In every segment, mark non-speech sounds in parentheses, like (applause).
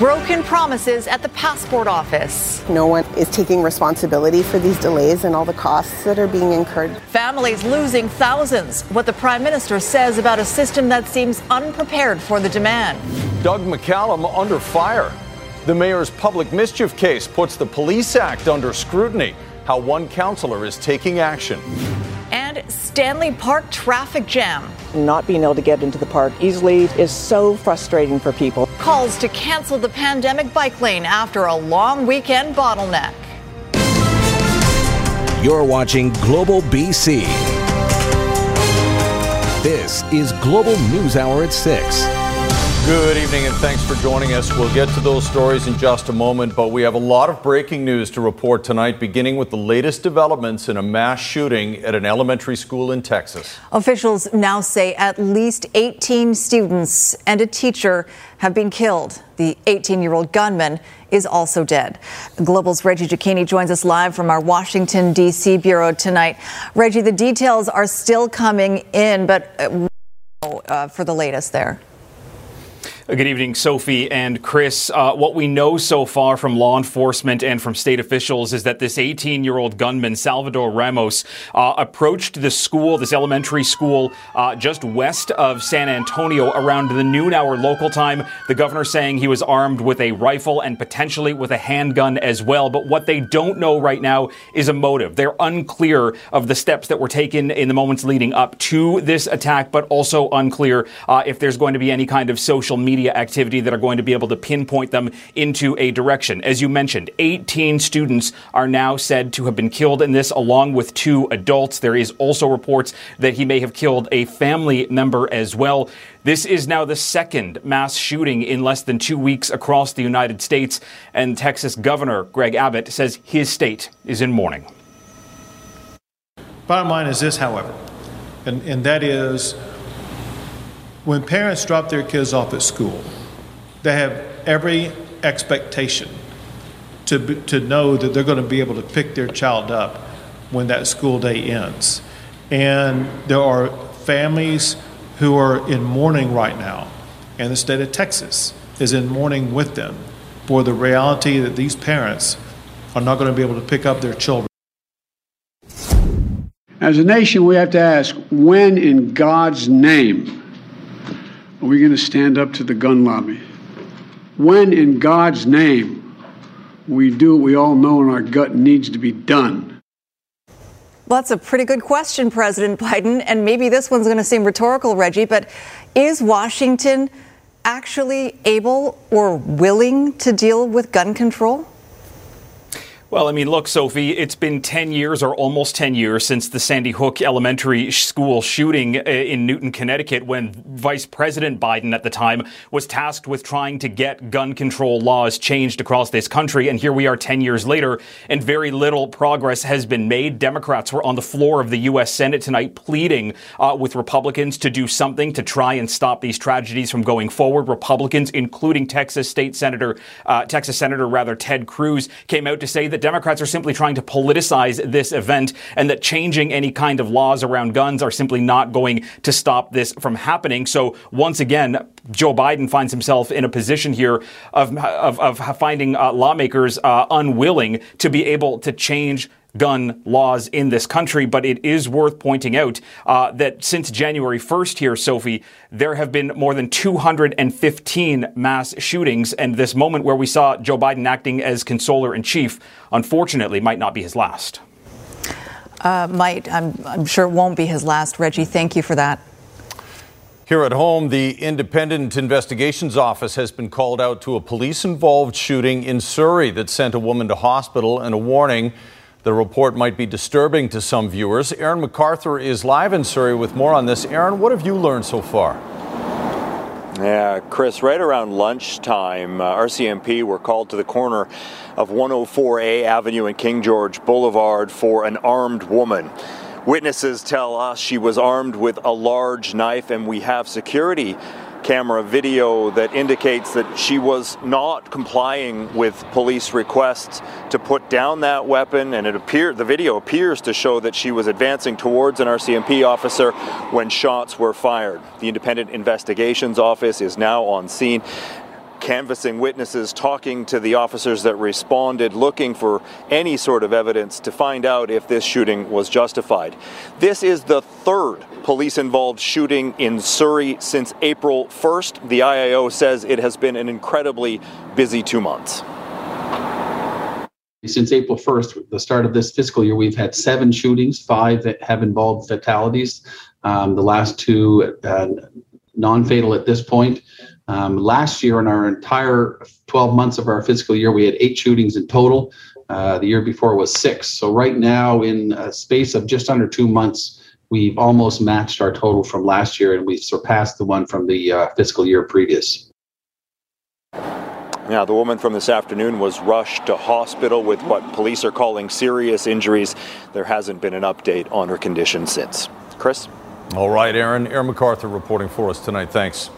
broken promises at the passport office. No one is taking responsibility for these delays and all the costs that are being incurred. Families losing thousands. What the Prime Minister says about a system that seems unprepared for the demand. Doug McCallum under fire. The mayor's public mischief case puts the Police Act under scrutiny. How one councillor is taking action. And Stanley Park traffic jam. Not being able to get into the park easily is so frustrating for people. Calls to cancel the pandemic bike lane after a long weekend bottleneck. You're watching Global BC. This is Global News Hour at 6. Good evening and thanks for joining us. We'll get to those stories in just a moment, but we have a lot of breaking news to report tonight, beginning with the latest developments in a mass shooting at an elementary school in Texas. Officials now say at least 18 students and a teacher have been killed. The 18 year old gunman is also dead. Global's Reggie Cecchini joins us live from our Washington, D.C. bureau tonight. Reggie, the details are still coming in, but uh, for the latest there. Good evening, Sophie and Chris. Uh, what we know so far from law enforcement and from state officials is that this 18 year old gunman, Salvador Ramos, uh, approached the school, this elementary school, uh, just west of San Antonio around the noon hour local time. The governor saying he was armed with a rifle and potentially with a handgun as well. But what they don't know right now is a motive. They're unclear of the steps that were taken in the moments leading up to this attack, but also unclear uh, if there's going to be any kind of social media media activity that are going to be able to pinpoint them into a direction. As you mentioned, 18 students are now said to have been killed in this, along with two adults. There is also reports that he may have killed a family member as well. This is now the second mass shooting in less than two weeks across the United States, and Texas Governor Greg Abbott says his state is in mourning. Bottom line is this, however, and, and that is when parents drop their kids off at school, they have every expectation to, to know that they're going to be able to pick their child up when that school day ends. And there are families who are in mourning right now, and the state of Texas is in mourning with them for the reality that these parents are not going to be able to pick up their children. As a nation, we have to ask when in God's name are we going to stand up to the gun lobby? When, in God's name, we do what we all know in our gut needs to be done? Well, that's a pretty good question, President Biden. And maybe this one's going to seem rhetorical, Reggie, but is Washington actually able or willing to deal with gun control? Well, I mean, look, Sophie, it's been 10 years or almost 10 years since the Sandy Hook Elementary School shooting uh, in Newtown, Connecticut, when Vice President Biden at the time was tasked with trying to get gun control laws changed across this country. And here we are 10 years later, and very little progress has been made. Democrats were on the floor of the U.S. Senate tonight pleading uh, with Republicans to do something to try and stop these tragedies from going forward. Republicans, including Texas State Senator, uh, Texas Senator rather, Ted Cruz, came out to say that Democrats are simply trying to politicize this event and that changing any kind of laws around guns are simply not going to stop this from happening. So once again, Joe Biden finds himself in a position here of, of, of finding uh, lawmakers uh, unwilling to be able to change gun laws in this country. But it is worth pointing out uh, that since January 1st here, Sophie, there have been more than 215 mass shootings. And this moment where we saw Joe Biden acting as consoler in chief, unfortunately, might not be his last. Uh, might. I'm, I'm sure it won't be his last. Reggie, thank you for that. Here at home, the Independent Investigations Office has been called out to a police involved shooting in Surrey that sent a woman to hospital and a warning the report might be disturbing to some viewers. Aaron MacArthur is live in Surrey with more on this. Aaron, what have you learned so far? Yeah, Chris, right around lunchtime, uh, RCMP were called to the corner of 104A Avenue and King George Boulevard for an armed woman. Witnesses tell us she was armed with a large knife, and we have security camera video that indicates that she was not complying with police requests to put down that weapon and it appeared the video appears to show that she was advancing towards an RCMP officer when shots were fired. The Independent Investigations Office is now on scene canvassing witnesses, talking to the officers that responded, looking for any sort of evidence to find out if this shooting was justified. This is the third police involved shooting in Surrey since April 1st. The IIO says it has been an incredibly busy two months. Since April 1st, the start of this fiscal year, we've had seven shootings, five that have involved fatalities. Um, the last two uh, non fatal at this point. Um, last year, in our entire 12 months of our fiscal year, we had eight shootings in total. Uh, the year before was six. So, right now, in a space of just under two months, we've almost matched our total from last year and we've surpassed the one from the uh, fiscal year previous. Now, the woman from this afternoon was rushed to hospital with what police are calling serious injuries. There hasn't been an update on her condition since. Chris? All right, Aaron. Aaron MacArthur reporting for us tonight. Thanks.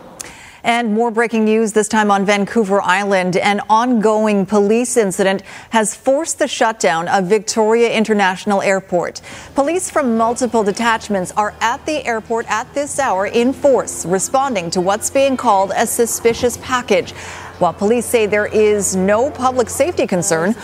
And more breaking news this time on Vancouver Island. An ongoing police incident has forced the shutdown of Victoria International Airport. Police from multiple detachments are at the airport at this hour in force, responding to what's being called a suspicious package. While police say there is no public safety concern,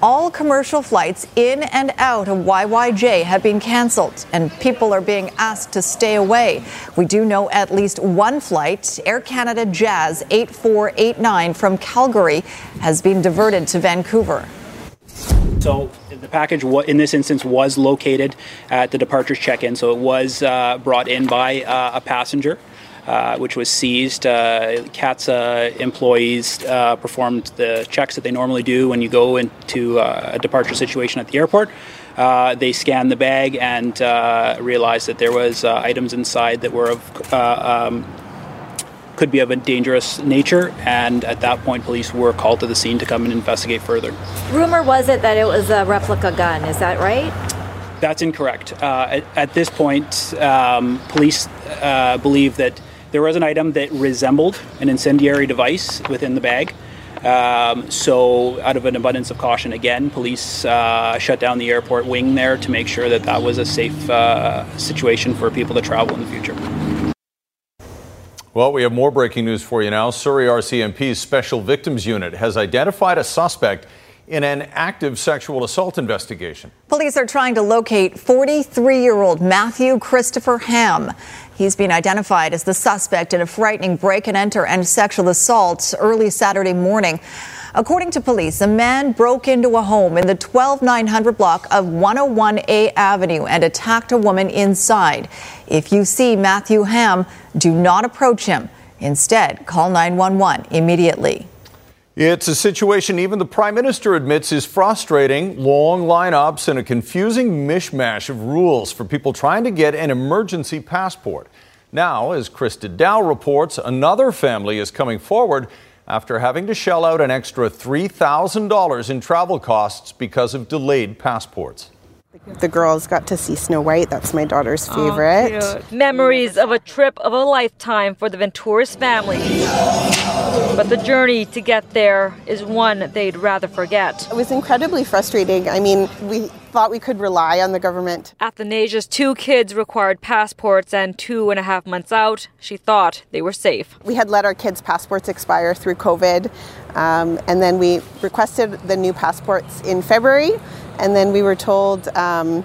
all commercial flights in and out of YYJ have been canceled, and people are being asked to stay away. We do know at least one flight, Air Canada Jazz 8489 from Calgary, has been diverted to Vancouver. So the package in this instance was located at the departures check-in, so it was uh, brought in by uh, a passenger uh, which was seized. Uh, CATSA employees uh, performed the checks that they normally do when you go into uh, a departure situation at the airport. Uh, they scanned the bag and uh, realized that there was items inside that were of um, could be of a dangerous nature, and at that point, police were called to the scene to come and investigate further. Rumor was it that it was a replica gun? Is that right? That's incorrect. Uh, at, at, this point, um, police uh, believe that there was an item that resembled an incendiary device within the bag. Um, so, out of an abundance of caution, again, police uh, shut down the airport wing there to make sure that that was a safe uh, situation for people to travel in the future. Well, we have more breaking news for you now. Surrey RCMP's Special Victims Unit has identified a suspect in an active sexual assault investigation. Police are trying to locate 43 year old Matthew Christopher Ham. He's been identified as the suspect in a frightening break and enter and sexual assault early Saturday morning. According to police, a man broke into a home in the 12900 block of 101A Avenue and attacked a woman inside. If you see Matthew Ham, do not approach him. Instead, call 911 immediately. It's a situation even the Prime Minister admits is frustrating. Long lineups and a confusing mishmash of rules for people trying to get an emergency passport. Now, as Christa Dao reports, another family is coming forward after having to shell out an extra $3,000 in travel costs because of delayed passports. The girls got to see Snow White. That's my daughter's oh, favorite. Oh, Memories of a trip of a lifetime for the Venturis family. But the journey to get there is one they'd rather forget. It was incredibly frustrating. I mean, we thought we could rely on the government. Athanasia's two kids required passports, and two and a half months out, she thought they were safe. We had let our kids' passports expire through COVID, um, and then we requested the new passports in February and then we were told um,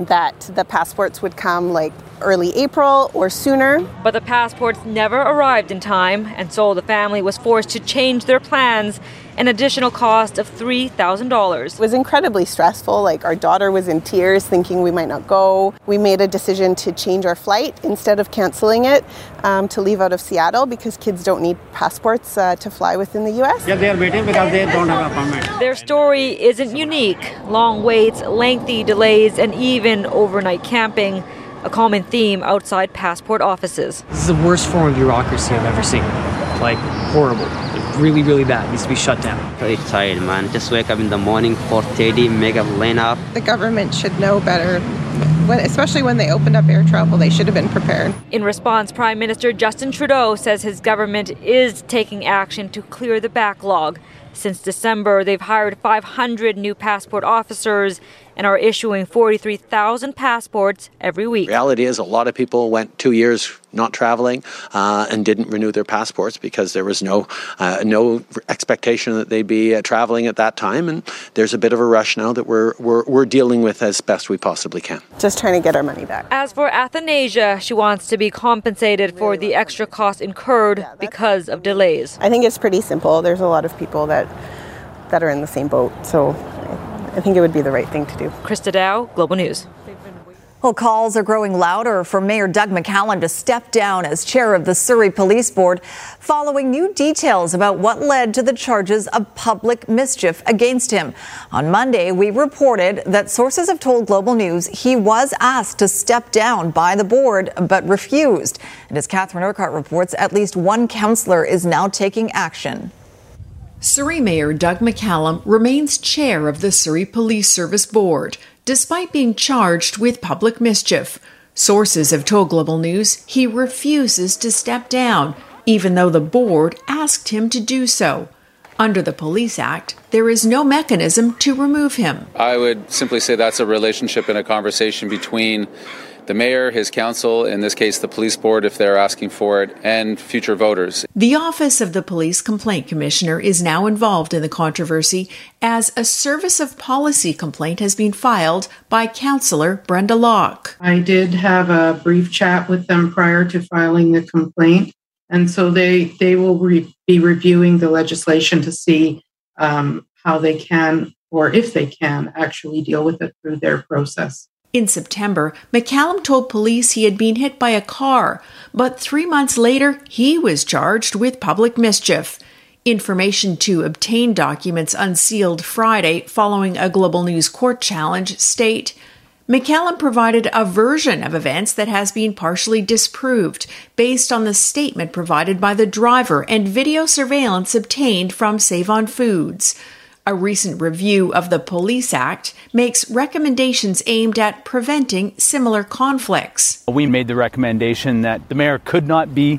that the passports would come like early April or sooner. But the passports never arrived in time, and so the family was forced to change their plans an additional cost of $3,000. It was incredibly stressful. Like our daughter was in tears thinking we might not go. We made a decision to change our flight instead of canceling it um, to leave out of Seattle because kids don't need passports uh, to fly within the US. Yeah, they are waiting because they don't have appointment. Their story isn't unique. Long waits, lengthy delays, and even overnight camping a common theme outside passport offices. This is the worst form of bureaucracy I've ever seen. Like, horrible really, really bad. needs to be shut down. Very tired, man. Just wake up in the morning, 4.30, make a line up. The government should know better. When, especially when they opened up air travel, they should have been prepared. In response, Prime Minister Justin Trudeau says his government is taking action to clear the backlog Since December, they've hired 500 new passport officers and are issuing 43,000 passports every week. Reality is, a lot of people went two years not traveling uh, and didn't renew their passports because there was no uh, no expectation that they'd be uh, traveling at that time. And there's a bit of a rush now that we're, we're we're dealing with as best we possibly can. Just trying to get our money back. As for Athanasia, she wants to be compensated for the extra cost incurred because of delays. I think it's pretty simple. There's a lot of people that that are in the same boat, so I think it would be the right thing to do. Christa Dao, Global News. Well, calls are growing louder for Mayor Doug McCallum to step down as chair of the Surrey Police Board following new details about what led to the charges of public mischief against him. On Monday, we reported that sources have told Global News he was asked to step down by the board but refused. And as Catherine Urquhart reports, at least one councillor is now taking action. Surrey Mayor Doug McCallum remains chair of the Surrey Police Service Board, despite being charged with public mischief. Sources have told Global News he refuses to step down, even though the board asked him to do so. Under the Police Act, there is no mechanism to remove him. I would simply say that's a relationship and a conversation between the mayor, his council, in this case the police board if they're asking for it, and future voters. The Office of the Police Complaint Commissioner is now involved in the controversy as a service of policy complaint has been filed by Councillor Brenda Locke. I did have a brief chat with them prior to filing the complaint, and so they they will re- be reviewing the legislation to see um, how they can or if they can actually deal with it through their process. In September, McCallum told police he had been hit by a car, but three months later, he was charged with public mischief. Information to obtain documents unsealed Friday following a Global News court challenge state McCallum provided a version of events that has been partially disproved based on the statement provided by the driver and video surveillance obtained from Save on Foods. A recent review of the Police Act makes recommendations aimed at preventing similar conflicts. We made the recommendation that the mayor could not be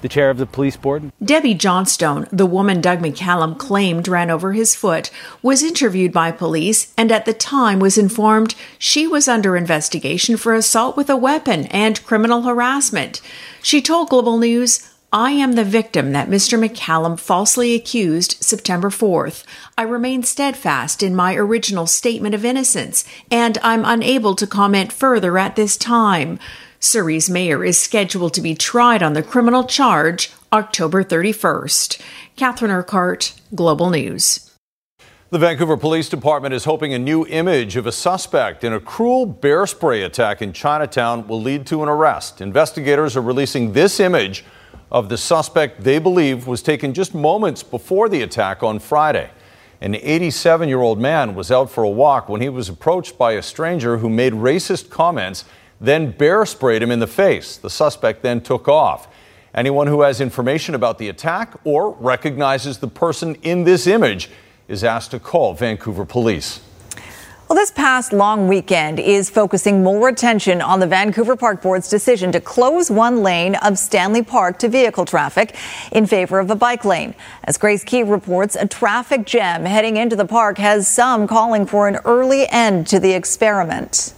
the chair of the police board. Debbie Johnstone, the woman Doug McCallum claimed ran over his foot, was interviewed by police and at the time was informed she was under investigation for assault with a weapon and criminal harassment. She told Global News, I am the victim that Mr. McCallum falsely accused September 4th. I remain steadfast in my original statement of innocence, and I'm unable to comment further at this time. Surrey's mayor is scheduled to be tried on the criminal charge October 31st. Catherine Urquhart, Global News. The Vancouver Police Department is hoping a new image of a suspect in a cruel bear spray attack in Chinatown will lead to an arrest. Investigators are releasing this image of the suspect they believe was taken just moments before the attack on Friday. An 87 year old man was out for a walk when he was approached by a stranger who made racist comments, then bear sprayed him in the face. The suspect then took off. Anyone who has information about the attack or recognizes the person in this image is asked to call Vancouver Police. Well, this past long weekend is focusing more attention on the Vancouver Park Board's decision to close one lane of Stanley Park to vehicle traffic in favor of a bike lane. As Grace Ke reports, a traffic jam heading into the park has some calling for an early end to the experiment.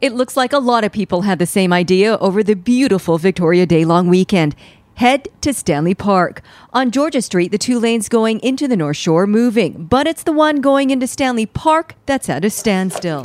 It looks like a lot of people had the same idea over the beautiful Victoria Day long weekend. Head to Stanley Park. On Georgia Street, the two lanes going into the North Shore moving, but it's the one going into Stanley Park that's at a standstill.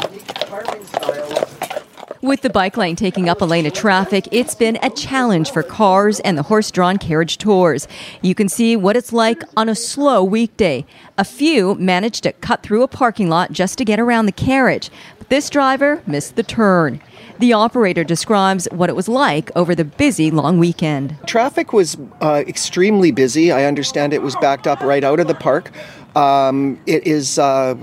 With the bike lane taking up a lane of traffic, it's been a challenge for cars and the horse drawn carriage tours. You can see what it's like on a slow weekday. A few managed to cut through a parking lot just to get around the carriage, but this driver missed the turn. The operator describes what it was like over the busy long weekend. Traffic was uh, extremely busy. I understand it was backed up right out of the park. Um, it is. Uh,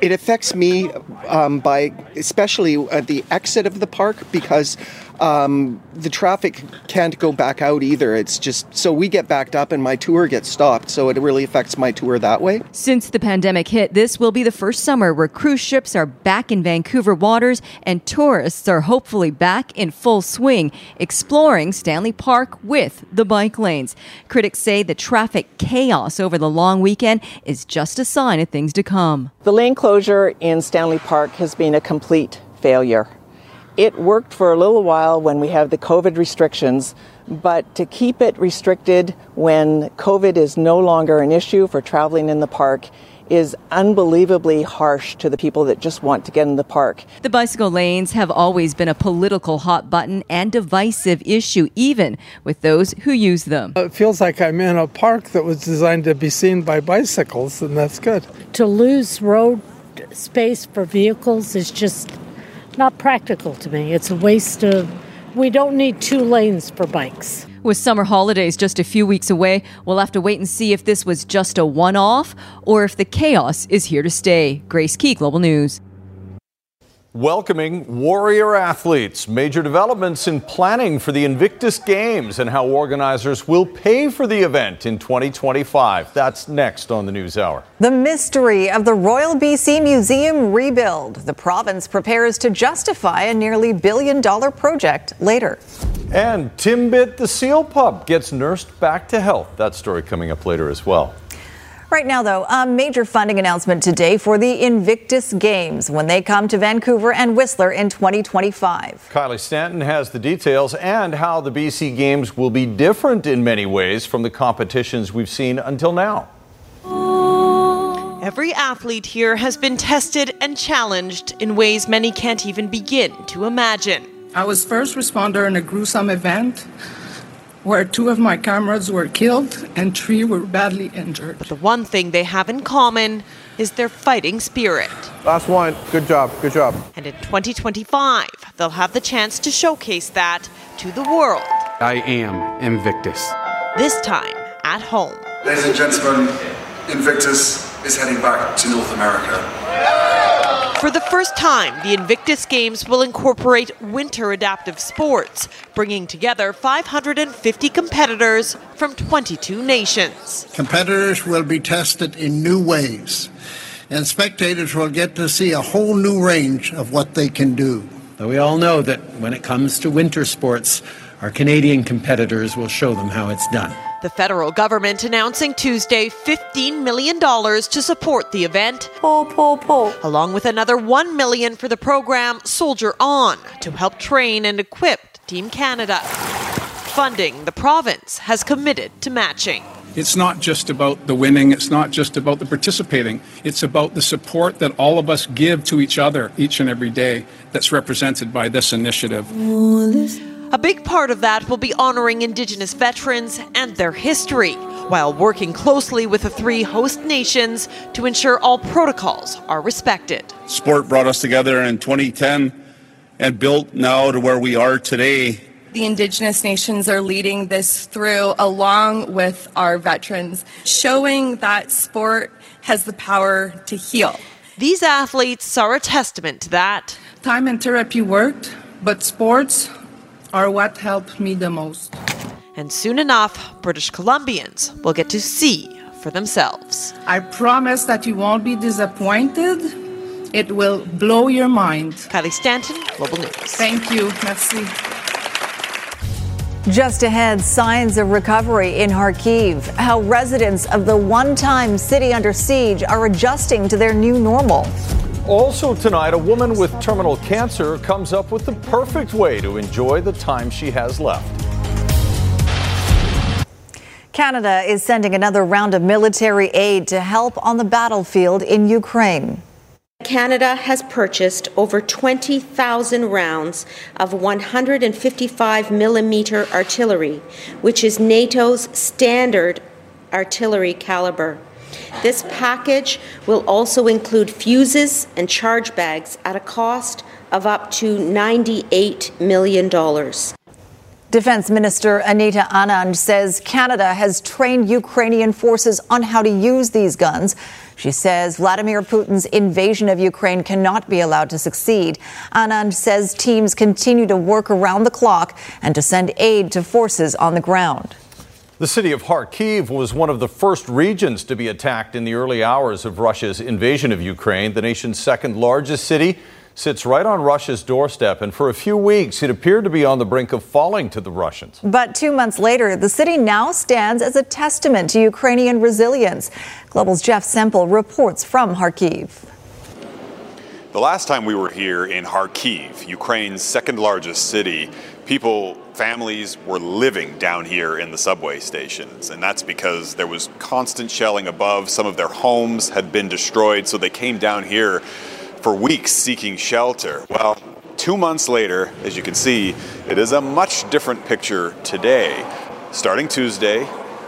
it affects me um, by especially at the exit of the park because um, the traffic can't go back out either. It's just so we get backed up and my tour gets stopped. So it really affects my tour that way. Since the pandemic hit, this will be the first summer where cruise ships are back in Vancouver waters and tourists are hopefully back in full swing, exploring Stanley Park with the bike lanes. Critics say the traffic chaos over the long weekend is just a sign of things to come. The lane closure in Stanley Park has been a complete failure. It worked for a little while when we have the COVID restrictions, but to keep it restricted when COVID is no longer an issue for traveling in the park is unbelievably harsh to the people that just want to get in the park. The bicycle lanes have always been a political hot button and divisive issue, even with those who use them. It feels like I'm in a park that was designed to be seen by bicycles, and that's good. To lose road space for vehicles is just not practical to me. It's a waste of. We don't need two lanes for bikes. With summer holidays just a few weeks away, we'll have to wait and see if this was just a one off or if the chaos is here to stay. Grace Ke, Global News welcoming warrior athletes, major developments in planning for the Invictus Games, and how organizers will pay for the event in 2025. That's next on the News Hour. The mystery of the Royal BC Museum rebuild. The province prepares to justify a nearly billion dollar project later. And Timbit the Seal Pup gets nursed back to health. That story coming up later as well. Right now, though, a major funding announcement today for the Invictus Games when they come to Vancouver and Whistler in 2025. Kylie Stanton has the details and how the BC Games will be different in many ways from the competitions we've seen until now. Every athlete here has been tested and challenged in ways many can't even begin to imagine. I was first responder in a gruesome event where two of my comrades were killed and three were badly injured. But the one thing they have in common is their fighting spirit. Last one. Good job. Good job. And in 2025, they'll have the chance to showcase that to the world. I am Invictus. This time at home. Ladies and gentlemen, Invictus is heading back to North America. For the first time, the Invictus Games will incorporate winter adaptive sports, bringing together 550 competitors from 22 nations. Competitors will be tested in new ways, and spectators will get to see a whole new range of what they can do. But we all know that when it comes to winter sports, our Canadian competitors will show them how it's done. The federal government announcing Tuesday $15 million to support the event. Pull, pull, pull. Along with another 1 million for the program Soldier On to help train and equip Team Canada. Funding the province has committed to matching. It's not just about the winning, it's not just about the participating. It's about the support that all of us give to each other each and every day that's represented by this initiative. A big part of that will be honoring Indigenous veterans and their history, while working closely with the three host nations to ensure all protocols are respected. Sport brought us together in 2010 and built now to where we are today. The Indigenous nations are leading this through along with our veterans, showing that sport has the power to heal. These athletes are a testament to that. Time and therapy worked, but sports are what helped me the most. And soon enough, British Columbians will get to see for themselves. I promise that you won't be disappointed. It will blow your mind. Kylie Stanton, Global News. Thank you. Merci. Just ahead, signs of recovery in Kharkiv. How residents of the one time city under siege are adjusting to their new normal. Also, tonight, a woman with terminal cancer comes up with the perfect way to enjoy the time she has left. Canada is sending another round of military aid to help on the battlefield in Ukraine. Canada has purchased over 20,000 rounds of 155 millimeter artillery, which is NATO's standard artillery caliber. This package will also include fuses and charge bags at a cost of up to $98 million. Defense Minister Anita Anand says Canada has trained Ukrainian forces on how to use these guns. She says Vladimir Putin's invasion of Ukraine cannot be allowed to succeed. Anand says teams continue to work around the clock and to send aid to forces on the ground. The city of Kharkiv was one of the first regions to be attacked in the early hours of Russia's invasion of Ukraine. The nation's second largest city sits right on Russia's doorstep, and for a few weeks it appeared to be on the brink of falling to the Russians. But two months later, the city now stands as a testament to Ukrainian resilience. Global's Jeff Semple reports from Kharkiv. The last time we were here in Kharkiv, Ukraine's second largest city, people families were living down here in the subway stations. And that's because there was constant shelling above. Some of their homes had been destroyed, so they came down here for weeks seeking shelter. Well, two months later, as you can see, it is a much different picture today. Starting Tuesday,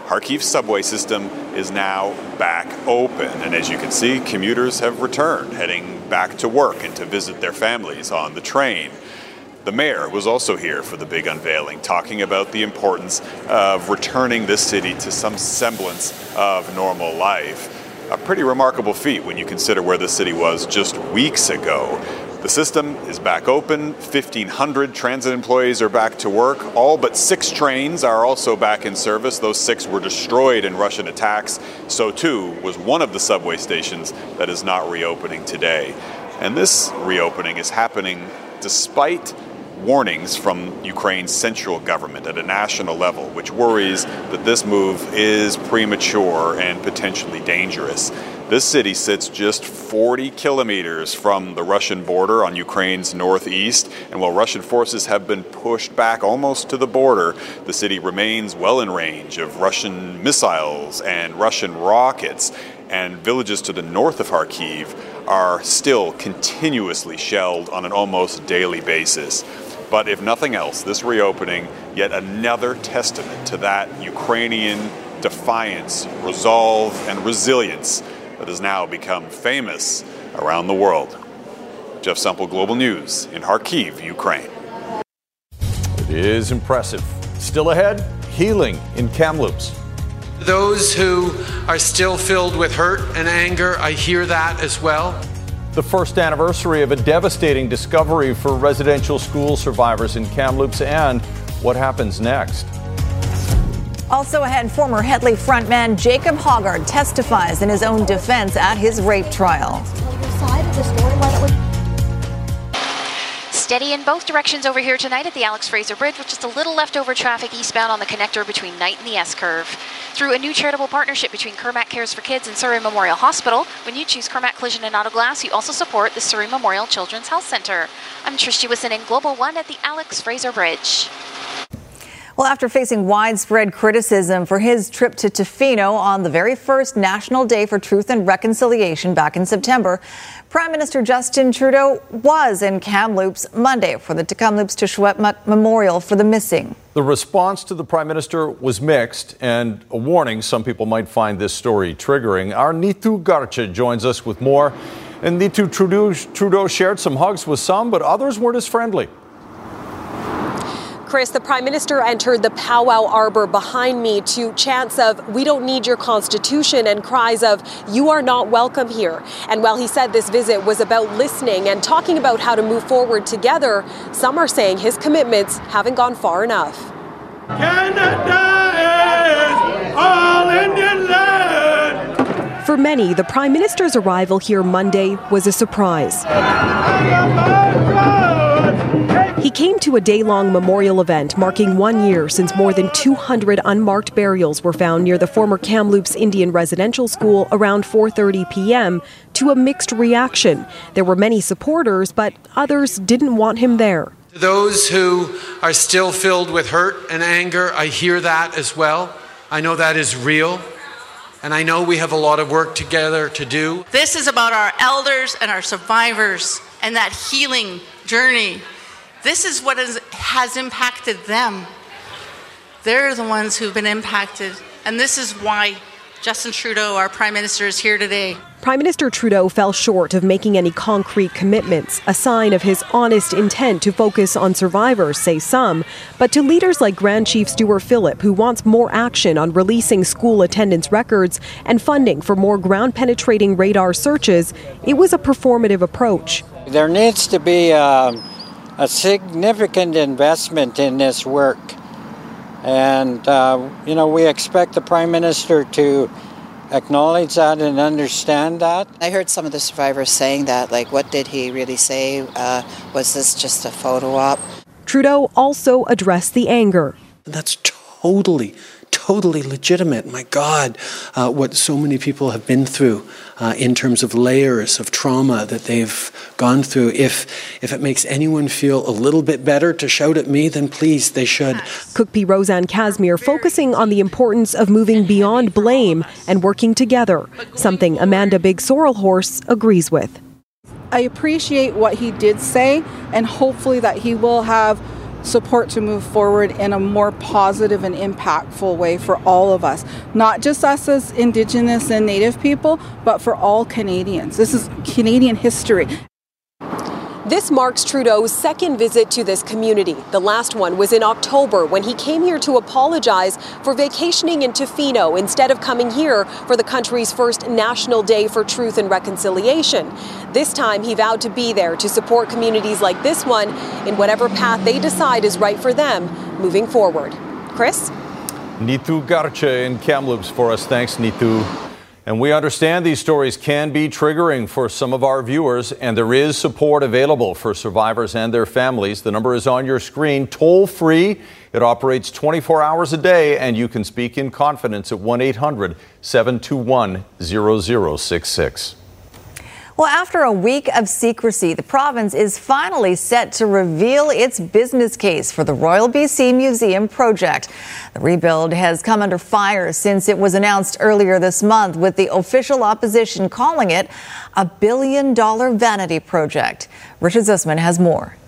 Kharkiv subway system is now back open. And as you can see, commuters have returned, heading back to work and to visit their families on the train. The mayor was also here for the big unveiling, talking about the importance of returning this city to some semblance of normal life. A pretty remarkable feat when you consider where the city was just weeks ago. The system is back open. 1,500 transit employees are back to work. All but six trains are also back in service. Those six were destroyed in Russian attacks. So, too, was one of the subway stations that is not reopening today. And this reopening is happening despite warnings from Ukraine's central government at a national level, which worries that this move is premature and potentially dangerous. This city sits just 40 kilometers from the Russian border on Ukraine's northeast, and while Russian forces have been pushed back almost to the border, the city remains well in range of Russian missiles and Russian rockets, and villages to the north of Kharkiv are still continuously shelled on an almost daily basis. But if nothing else, this reopening, yet another testament to that Ukrainian defiance, resolve, and resilience that has now become famous around the world. Jeff Semple, Global News in Kharkiv, Ukraine. It is impressive. Still ahead, healing in Kamloops. Those who are still filled with hurt and anger, I hear that as well the first anniversary of a devastating discovery for residential school survivors in Kamloops and what happens next. Also ahead, former Hedley frontman Jacob Hoggard testifies in his own defense at his rape trial. Steady in both directions over here tonight at the Alex Fraser Bridge, with just a little leftover traffic eastbound on the connector between Knight and the S curve. Through a new charitable partnership between Kirmac Cares for Kids and Surrey Memorial Hospital, when you choose Kirmac Collision and Auto Glass, you also support the Surrey Memorial Children's Health Center. I'm Trish Jewison in Global One at the Alex Fraser Bridge. Well, after facing widespread criticism for his trip to Tofino on the very first National Day for Truth and Reconciliation back in September, Prime Minister Justin Trudeau was in Kamloops Monday for the Kamloops Teshwet Memorial for the Missing. The response to the Prime Minister was mixed, and a warning some people might find this story triggering. Our Neetu Garcha joins us with more. And Neetu Trudeau, Trudeau shared some hugs with some, but others weren't as friendly. Chris, the Prime Minister entered the powwow arbor behind me to chants of, We don't need your Constitution, and cries of, You are not welcome here. And while he said this visit was about listening and talking about how to move forward together, some are saying his commitments haven't gone far enough. Canada is all Indian land. For many, the Prime Minister's arrival here Monday was a surprise. He came to a day long memorial event marking one year since more than 200 unmarked burials were found near the former Kamloops Indian Residential School around 4:30 p.m. to a mixed reaction. There were many supporters, but others didn't want him there. To those who are still filled with hurt and anger, I hear that as well. I know that is real. And I know we have a lot of work together to do. This is about our elders and our survivors and that healing journey this is what is, has impacted them. They're the ones who've been impacted, and this is why Justin Trudeau, our Prime Minister, is here today. Prime Minister Trudeau fell short of making any concrete commitments, a sign of his honest intent to focus on survivors, say some. But to leaders like Grand Chief Stewart Phillip, who wants more action on releasing school attendance records and funding for more ground penetrating radar searches, it was a performative approach. There needs to be a, a significant investment in this work. And, uh, you know, we expect the Prime Minister to acknowledge that and understand that. I heard some of the survivors saying that, like, what did he really say? Uh, was this just a photo op? Trudeau also addressed the anger. That's totally, totally legitimate. My God, uh, what so many people have been through uh, in terms of layers of trauma that they've gone through. If if it makes anyone feel a little bit better to shout at me, then please they should. Cookpee Rosanne Casimir focusing on the importance of moving beyond blame and working together, something Amanda Big Sorrelhorse agrees with. I appreciate what he did say, and hopefully that he will have support to move forward in a more positive and impactful way for all of us, not just us as Indigenous and Native people, but for all Canadians. This is Canadian history. This marks Trudeau's second visit to this community. The last one was in October when he came here to apologize for vacationing in Tofino instead of coming here for the country's first National Day for Truth and Reconciliation. This time he vowed to be there to support communities like this one in whatever path they decide is right for them moving forward. Chris? Neetu Garcha in Kamloops for us. Thanks, Neetu. And we understand these stories can be triggering for some of our viewers, and there is support available for survivors and their families. The number is on your screen, toll free. It operates 24 hours a day, and you can speak in confidence at 1 800 721 0066. Well, after a week of secrecy, the province is finally set to reveal its business case for the Royal BC Museum project. The rebuild has come under fire since it was announced earlier this month, with the official opposition calling it a billion dollar vanity project. Richard Zussman has more.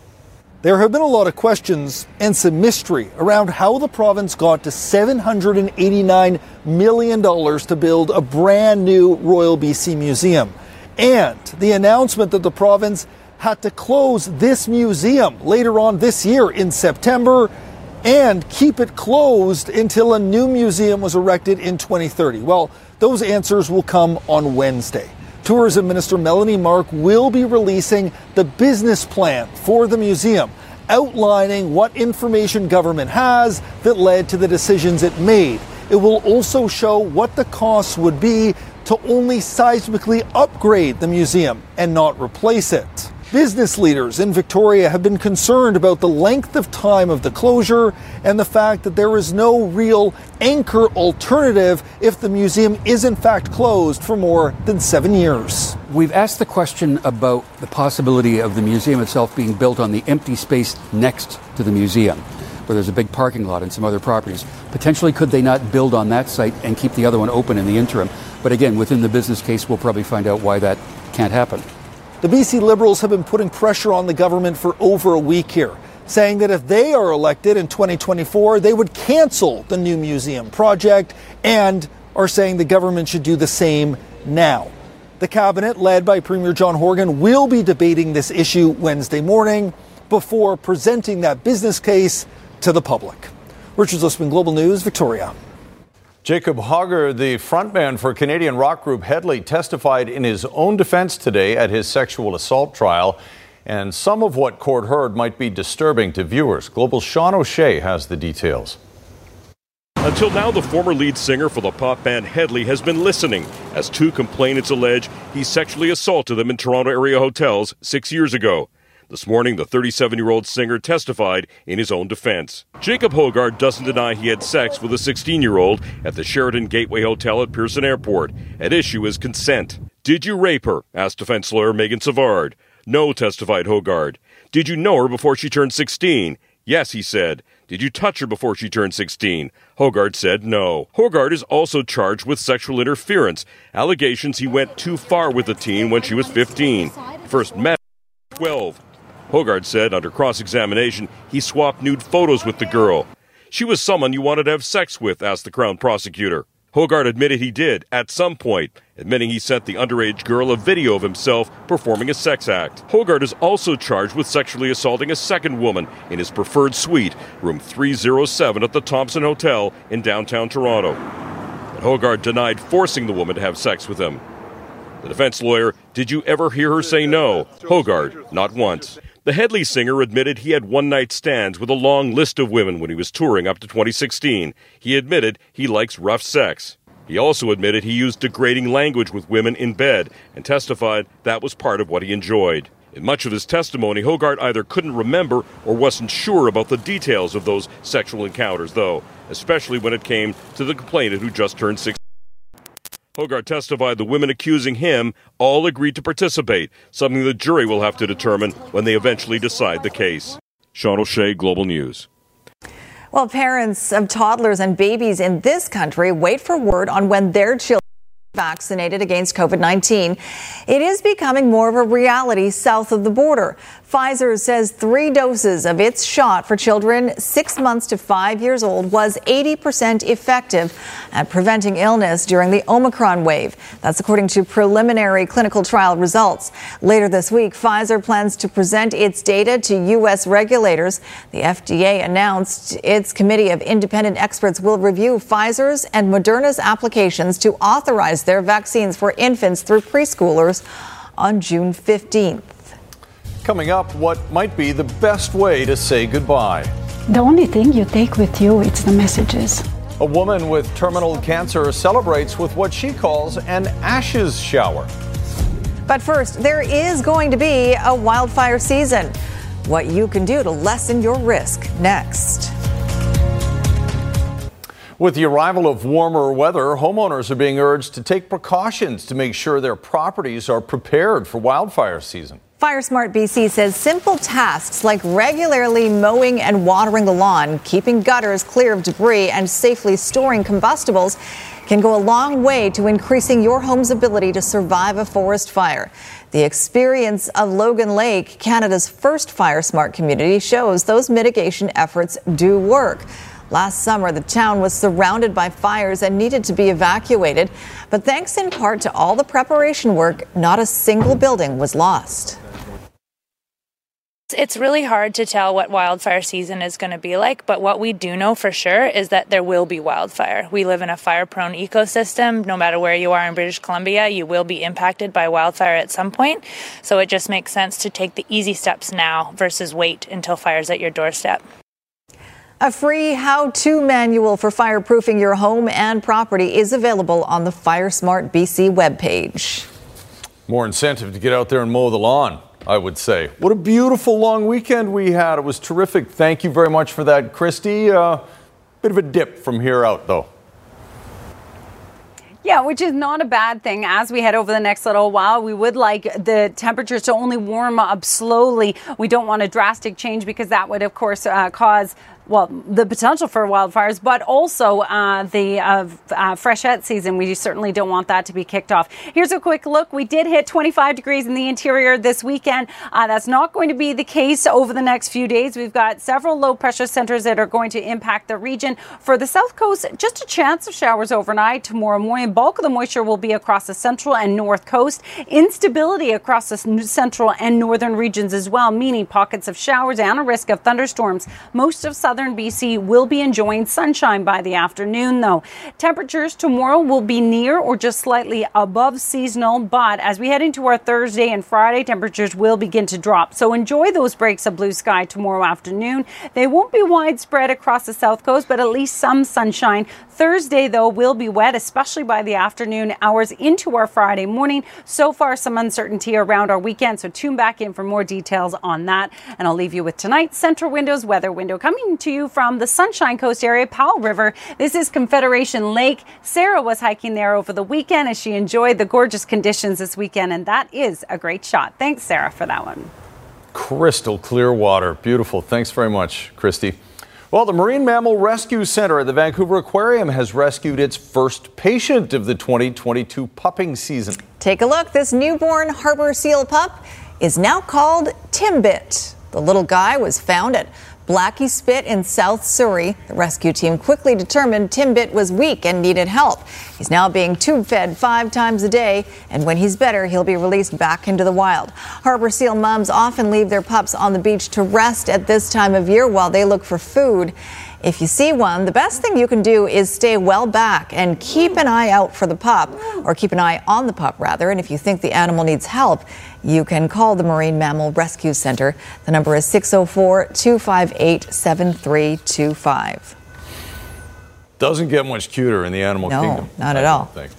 There have been a lot of questions and some mystery around how the province got to $789 million to build a brand new Royal BC Museum and the announcement that the province had to close this museum later on this year in September and keep it closed until a new museum was erected in 2030. Well, those answers will come on Wednesday. Tourism Minister Melanie Mark will be releasing the business plan for the museum, outlining what information government has that led to the decisions it made. It will also show what the costs would be to only seismically upgrade the museum and not replace it. Business leaders in Victoria have been concerned about the length of time of the closure and the fact that there is no real anchor alternative if the museum is in fact closed for more than seven years. We've asked the question about the possibility of the museum itself being built on the empty space next to the museum, where there's a big parking lot and some other properties. Potentially, could they not build on that site and keep the other one open in the interim? But again, within the business case, we'll probably find out why that can't happen. The BC Liberals have been putting pressure on the government for over a week here, saying that if they are elected in 2024, they would cancel the new museum project and are saying the government should do the same now. The cabinet, led by Premier John Horgan, will be debating this issue Wednesday morning before presenting that business case to the public. Richard Zussman, Global News, Victoria. Jacob Hoggard, the frontman for Canadian rock group Hedley, testified in his own defense today at his sexual assault trial. And some of what court heard might be disturbing to viewers. Global Sean O'Shea has the details. Until now, the former lead singer for the pop band Hedley has been listening as two complainants allege he sexually assaulted them in Toronto area hotels six years ago. This morning, the 37 year old singer testified in his own defense. Jacob Hoggard doesn't deny he had sex with a 16 year old at the Sheraton Gateway Hotel at Pearson Airport. At issue is consent. Did you rape her? asked defense lawyer Megan Savard. No, testified Hoggard. Did you know her before she turned 16? Yes, he said. Did you touch her before she turned 16? Hoggard said no. Hoggard is also charged with sexual interference, allegations he went too far with the teen when she was 15. First met 12. Hoggard said under cross examination he swapped nude photos with the girl. She was someone you wanted to have sex with, asked the Crown prosecutor. Hoggard admitted he did at some point, admitting he sent the underage girl a video of himself performing a sex act. Hoggard is also charged with sexually assaulting a second woman in his preferred suite, room 307 at the Thompson Hotel in downtown Toronto. But Hoggard denied forcing the woman to have sex with him. The defense lawyer, did you ever hear her say no? Hoggard, not once. The Hedley singer admitted he had one night stands with a long list of women when he was touring up to 2016. He admitted he likes rough sex. He also admitted he used degrading language with women in bed and testified that was part of what he enjoyed. In much of his testimony, Hoggard either couldn't remember or wasn't sure about the details of those sexual encounters, though, especially when it came to the complainant who just turned 16. Hoggard testified the women accusing him all agreed to participate, something the jury will have to determine when they eventually decide the case. Sean O'Shea, Global News. Well, parents of toddlers and babies in this country wait for word on when their children vaccinated against COVID 19. It is becoming more of a reality south of the border. Pfizer says three doses of its shot for children six months to five years old was 80% effective at preventing illness during the Omicron wave. That's according to preliminary clinical trial results. Later this week, Pfizer plans to present its data to U.S. regulators. The FDA announced its committee of independent experts will review Pfizer's and Moderna's applications to authorize their vaccines for infants through preschoolers on June 15th. Coming up, what might be the best way to say goodbye. The only thing you take with you is the messages. A woman with terminal cancer celebrates with what she calls an ashes shower. But first, there is going to be a wildfire season. What you can do to lessen your risk next. With the arrival of warmer weather, homeowners are being urged to take precautions to make sure their properties are prepared for wildfire season. FireSmart BC says simple tasks like regularly mowing and watering the lawn, keeping gutters clear of debris, and safely storing combustibles can go a long way to increasing your home's ability to survive a forest fire. The experience of Logan Lake, Canada's first FireSmart community, shows those mitigation efforts do work. Last summer, the town was surrounded by fires and needed to be evacuated. But thanks in part to all the preparation work, not a single building was lost. It's really hard to tell what wildfire season is going to be like, but what we do know for sure is that there will be wildfire. We live in a fire prone ecosystem. No matter where you are in British Columbia, you will be impacted by wildfire at some point. So it just makes sense to take the easy steps now versus wait until fire's at your doorstep. A free how to manual for fireproofing your home and property is available on the FireSmart BC webpage. More incentive to get out there and mow the lawn. I would say. What a beautiful long weekend we had. It was terrific. Thank you very much for that, Christy. Uh, bit of a dip from here out, though. Yeah, which is not a bad thing. As we head over the next little while, we would like the temperatures to only warm up slowly. We don't want a drastic change because that would, of course, uh, cause well, the potential for wildfires, but also uh, the uh, uh, freshet season. We certainly don't want that to be kicked off. Here's a quick look. We did hit 25 degrees in the interior this weekend. Uh, that's not going to be the case over the next few days. We've got several low pressure centers that are going to impact the region. For the south coast, just a chance of showers overnight. Tomorrow morning, bulk of the moisture will be across the central and north coast. Instability across the central and northern regions as well, meaning pockets of showers and a risk of thunderstorms. Most of southern southern BC will be enjoying sunshine by the afternoon, though. Temperatures tomorrow will be near or just slightly above seasonal, but as we head into our Thursday and Friday, temperatures will begin to drop. So enjoy those breaks of blue sky tomorrow afternoon. They won't be widespread across the south coast, but at least some sunshine. Thursday, though, will be wet, especially by the afternoon hours into our Friday morning. So far, some uncertainty around our weekend, so tune back in for more details on that. And I'll leave you with tonight's Centra Windows weather window coming to you from the Sunshine Coast area, Powell River. This is Confederation Lake. Sarah was hiking there over the weekend as she enjoyed the gorgeous conditions this weekend, and that is a great shot. Thanks, Sarah, for that one. Crystal clear water. Beautiful. Thanks very much, Christy. Well, the Marine Mammal Rescue Center at the Vancouver Aquarium has rescued its first patient of the 2022 pupping season. Take a look. This newborn harbor seal pup is now called Timbit. The little guy was found at Blackie Spit in South Surrey. The rescue team quickly determined Timbit was weak and needed help. He's now being tube fed five times a day, and when he's better, he'll be released back into the wild. Harbor Seal moms often leave their pups on the beach to rest at this time of year while they look for food. If you see one, the best thing you can do is stay well back and keep an eye out for the pup, or keep an eye on the pup, rather. And if you think the animal needs help, you can call the Marine Mammal Rescue Center. The number is 604 258 7325. Doesn't get much cuter in the animal No, kingdom. not I at all. think.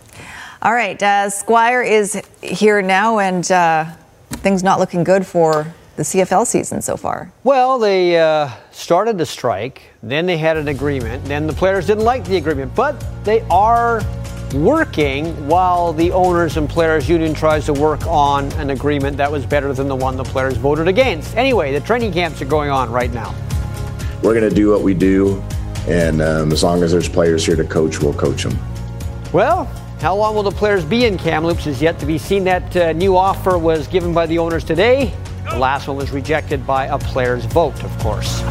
All right, uh, Squire is here now, and uh, things not looking good for the CFL season so far. Well, they uh, started the strike, then they had an agreement, then the players didn't like the agreement, but they are working while the owners and players union tries to work on an agreement that was better than the one the players voted against. Anyway, the training camps are going on right now. We're going to do what we do, and um, as long as there's players here to coach, we'll coach them. Well, how long will the players be in Kamloops is yet to be seen. That uh, new offer was given by the owners today. The last one was rejected by a player's vote, of course.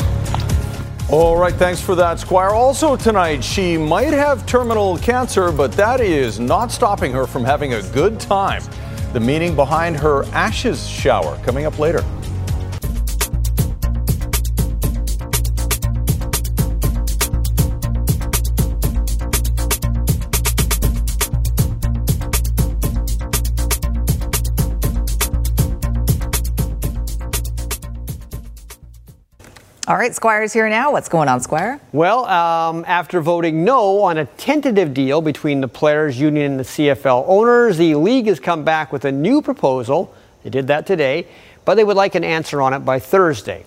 All right, thanks for that, Squire. Also tonight, she might have terminal cancer, but that is not stopping her from having a good time. The meaning behind her ashes shower coming up later. All right, Squire's here now. What's going on, Squire? Well, um, after voting no on a tentative deal between the players' union and the CFL owners, the league has come back with a new proposal. They did that today, but they would like an answer on it by Thursday.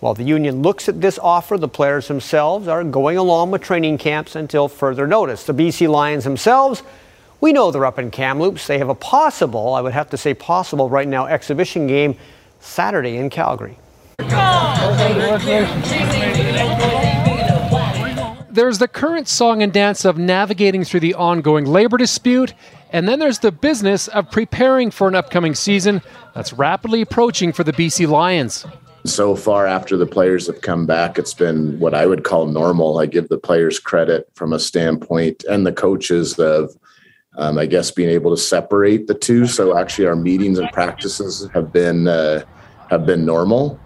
While the union looks at this offer, the players themselves are going along with training camps until further notice. The BC Lions themselves, we know they're up in Kamloops. They have a possible, I would have to say possible right now, exhibition game Saturday in Calgary. There's the current song and dance of navigating through the ongoing labor dispute, and then there's the business of preparing for an upcoming season that's rapidly approaching for the BC Lions. So far, after the players have come back, it's been what I would call normal. I give the players credit from a standpoint and the coaches of, um, I guess, being able to separate the two. So actually, our meetings and practices have been uh, have been normal,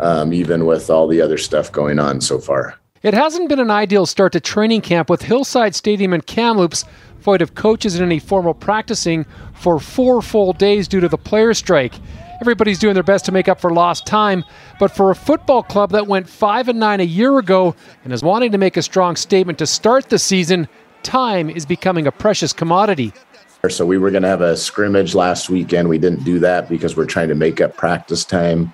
um, even with all the other stuff going on so far. It hasn't been an ideal start to training camp with Hillside Stadium in Kamloops void of coaches and any formal practicing for four full days due to the player strike. Everybody's doing their best to make up for lost time, but for a football club that went 5 and 9 a year ago and is wanting to make a strong statement to start the season, time is becoming a precious commodity. So we were going to have a scrimmage last weekend. We didn't do that because we're trying to make up practice time.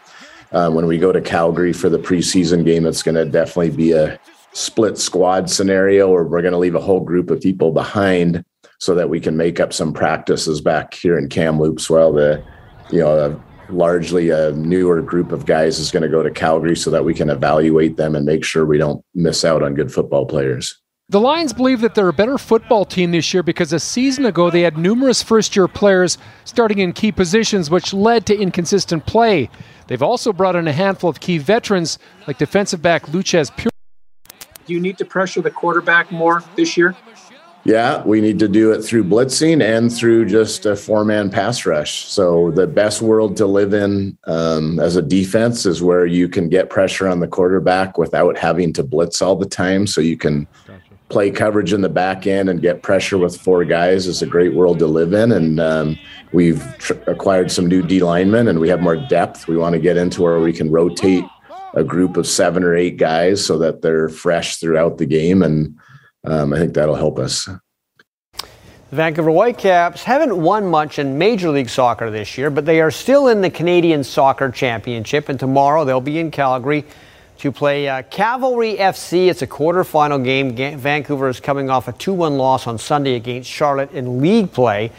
Uh, when we go to Calgary for the preseason game, it's going to definitely be a split squad scenario where we're going to leave a whole group of people behind so that we can make up some practices back here in Kamloops while the, you know, a, largely a newer group of guys is going to go to Calgary so that we can evaluate them and make sure we don't miss out on good football players. The Lions believe that they're a better football team this year because a season ago they had numerous first year players starting in key positions, which led to inconsistent play. They've also brought in a handful of key veterans like defensive back Loucheiz Purifoy. Do you need to pressure the quarterback more this year? Yeah, we need to do it through blitzing and through just a four man pass rush. So, the best world to live in um, as a defense is where you can get pressure on the quarterback without having to blitz all the time. So, you can play coverage in the back end and get pressure with four guys is a great world to live in. And um, we've tr- acquired some new D linemen and we have more depth. We want to get into where we can rotate a group of seven or eight guys so that they're fresh throughout the game. And um, I think that'll help us. The Vancouver Whitecaps haven't won much in Major League Soccer this year, but they are still in the Canadian Soccer Championship, and tomorrow they'll be in Calgary to play uh, Cavalry FC. It's a quarterfinal game. Ga- Vancouver is coming off a 2 1 loss on Sunday against Charlotte in league play.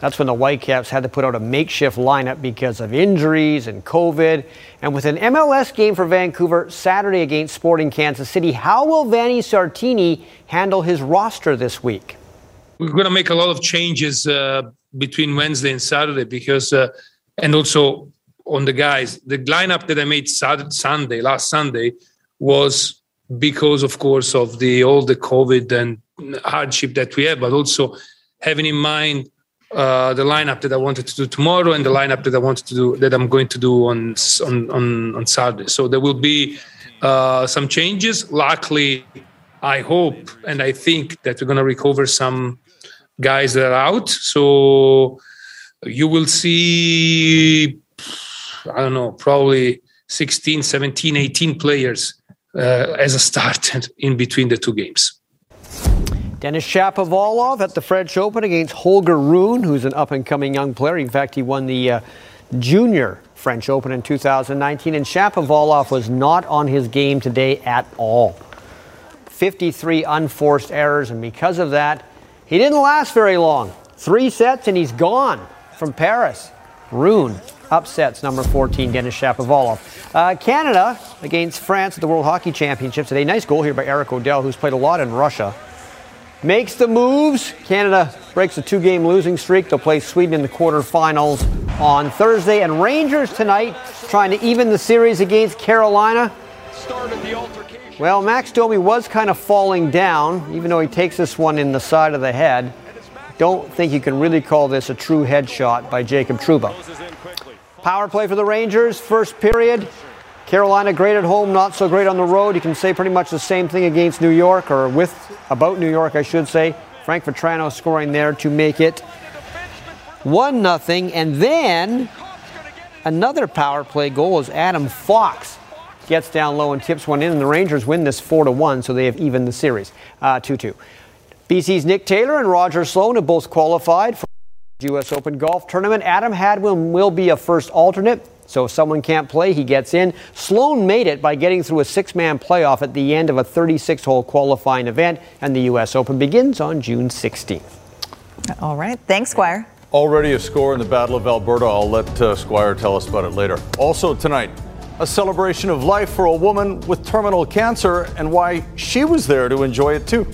That's when the Whitecaps had to put out a makeshift lineup because of injuries and COVID. And with an MLS game for Vancouver Saturday against Sporting Kansas City, how will Vanni Sartini handle his roster this week? We're going to make a lot of changes uh, between Wednesday and Saturday because, uh, and also on the guys, the lineup that I made Sunday, last Sunday, was because, of course, of the all the COVID and hardship that we have, but also having in mind uh, the lineup that I wanted to do tomorrow and the lineup that I wanted to do that I'm going to do on on on, on Saturday. So there will be uh, some changes. Luckily, I hope and I think that we're going to recover some guys that are out. So you will see, I don't know, probably 16, 17, 18 players uh, as a start in between the two games. Denis Shapovalov at the French Open against Holger Rune, who's an up and coming young player. In fact, he won the uh, junior French Open in 2019, and Shapovalov was not on his game today at all. 53 unforced errors, and because of that, he didn't last very long. Three sets, and he's gone from Paris. Rune upsets number 14, Denis Shapovalov. Uh, Canada against France at the World Hockey Championships today. Nice goal here by Eric O'Dell, who's played a lot in Russia makes the moves. Canada breaks a two game losing streak. They'll play Sweden in the quarterfinals on Thursday. And Rangers tonight trying to even the series against Carolina. Well, Max Domi was kind of falling down, even though he takes this one in the side of the head. Don't think you can really call this a true headshot by Jacob Trouba. Power play for the Rangers, first period. Carolina great at home, not so great on the road. You can say pretty much the same thing against New York, or with about New York, I should say. Frank Vatrano scoring there to make it one nothing, and then another power play goal as Adam Fox gets down low and tips one in, and the Rangers win this four to one, so they have evened the series uh, two two. BC's Nick Taylor and Roger Sloan have both qualified for U.S. Open golf tournament. Adam Hadwin will be a first alternate. So if someone can't play, he gets in. Sloan made it by getting through a six man playoff at the end of a 36 hole qualifying event, and the U.S. Open begins on June 16th. All right. Thanks, Squire. Already a score in the Battle of Alberta. I'll let uh, Squire tell us about it later. Also, tonight, a celebration of life for a woman with terminal cancer and why she was there to enjoy it too.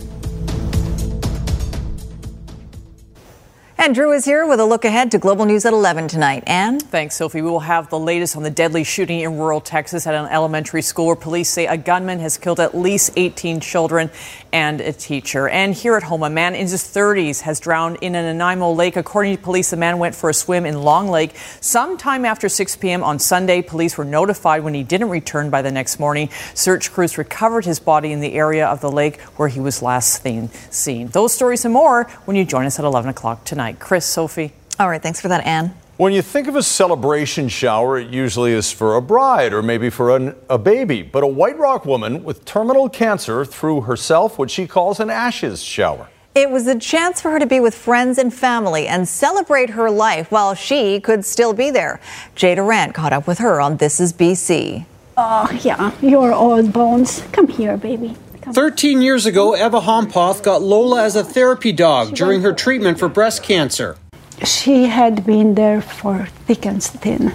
And Drew is here with a look ahead to Global News at 11 tonight. Ann? Thanks, Sophie. We will have the latest on the deadly shooting in rural Texas at an elementary school where police say a gunman has killed at least 18 children and a teacher. And here at home, a man in his 30s has drowned in an Nanaimo lake. According to police, the man went for a swim in Long Lake sometime after 6 p.m. on Sunday. Police were notified when he didn't return by the next morning. Search crews recovered his body in the area of the lake where he was last seen. Those stories and more when you join us at 11 o'clock tonight. Chris, Sophie. All right, thanks for that, Ann. When you think of a celebration shower, it usually is for a bride or maybe for an, a baby. But a White Rock woman with terminal cancer threw herself what she calls an ashes shower. It was a chance for her to be with friends and family and celebrate her life while she could still be there. Jay Durant caught up with her on This Is BC. Oh, yeah, your old bones. Come here, baby. 13 years ago, Eva Hompoth got Lola as a therapy dog during her treatment for breast cancer. She had been there for thick and thin.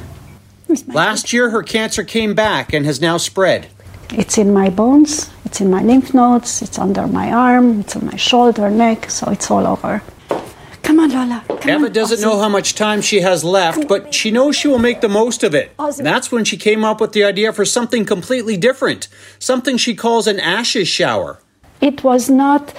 Last year, her cancer came back and has now spread. It's in my bones, it's in my lymph nodes, it's under my arm, it's on my shoulder, neck, so it's all over. Come on, Lola. Come Eva on, doesn't know how much time she has left, but she knows she will make the most of it. And that's when she came up with the idea for something completely different, something she calls an ashes shower. It was not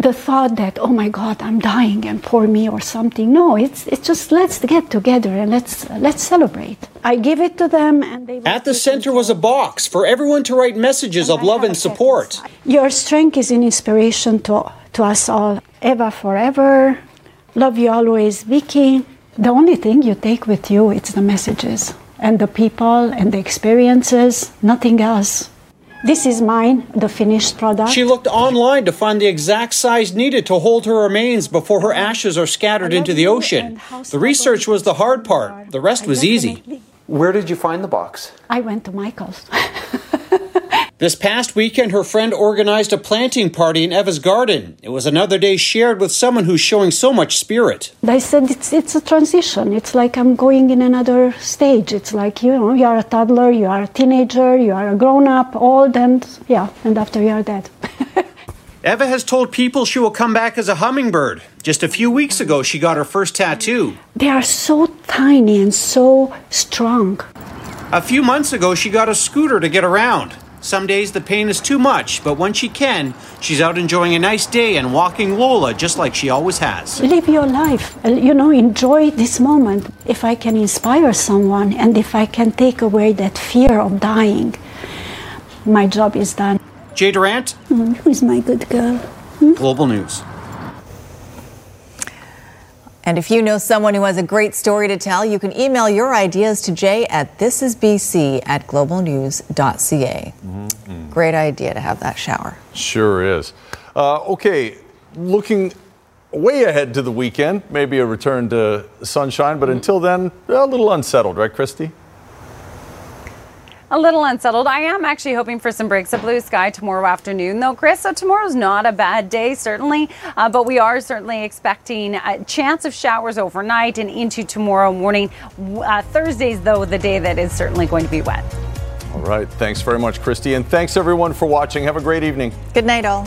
the thought that oh my god i'm dying and pour me or something. No it's it's just let's get together and let's let's celebrate. I give it to them and they At the center was a box for everyone to write messages of love and support. your strength is an inspiration to to us all eva forever. Love you always vicky. The only thing you take with you it's the messages and the people and the experiences nothing else this is mine the finished product She looked online to find the exact size needed to hold her remains before her ashes are scattered into the ocean. The research was the hard part, the rest was easy. Where did you find the box? i went to michael's (laughs) This past weekend, her friend organized a planting party in Eva's garden. It was another day shared with someone who's showing so much spirit. I said it's it's a transition. It's like I'm going in another stage. It's like you know you are a toddler, you are a teenager, you are a grown up, old, and yeah, and after you are dead. (laughs) Eva has told people she will come back as a hummingbird. Just a few weeks ago, she got her first tattoo. They are so tiny and so strong. A few months ago, she got a scooter to get around. Some days the pain is too much, but when she can, she's out enjoying a nice day and walking Lola just like she always has. Live your life. You know, enjoy this moment. If I can inspire someone and if I can take away that fear of dying, my job is done. Jay Durant, Mm, Who's my good girl? Global News. And if you know someone who has a great story to tell, you can email your ideas to Jay at thisisbc at globalnews.ca. Great idea to have that shower. Sure is. Uh, okay, looking way ahead to the weekend, maybe a return to sunshine, but until then, a little unsettled, right, Christy? A little unsettled. I am actually hoping for some breaks of blue sky tomorrow afternoon, though, Chris. So tomorrow's not a bad day, certainly, uh, but we are certainly expecting a chance of showers overnight and into tomorrow morning. Uh, Thursday's, though, the day that is certainly going to be wet. All right, thanks very much, Christy, and thanks everyone for watching. Have a great evening. Good night, all.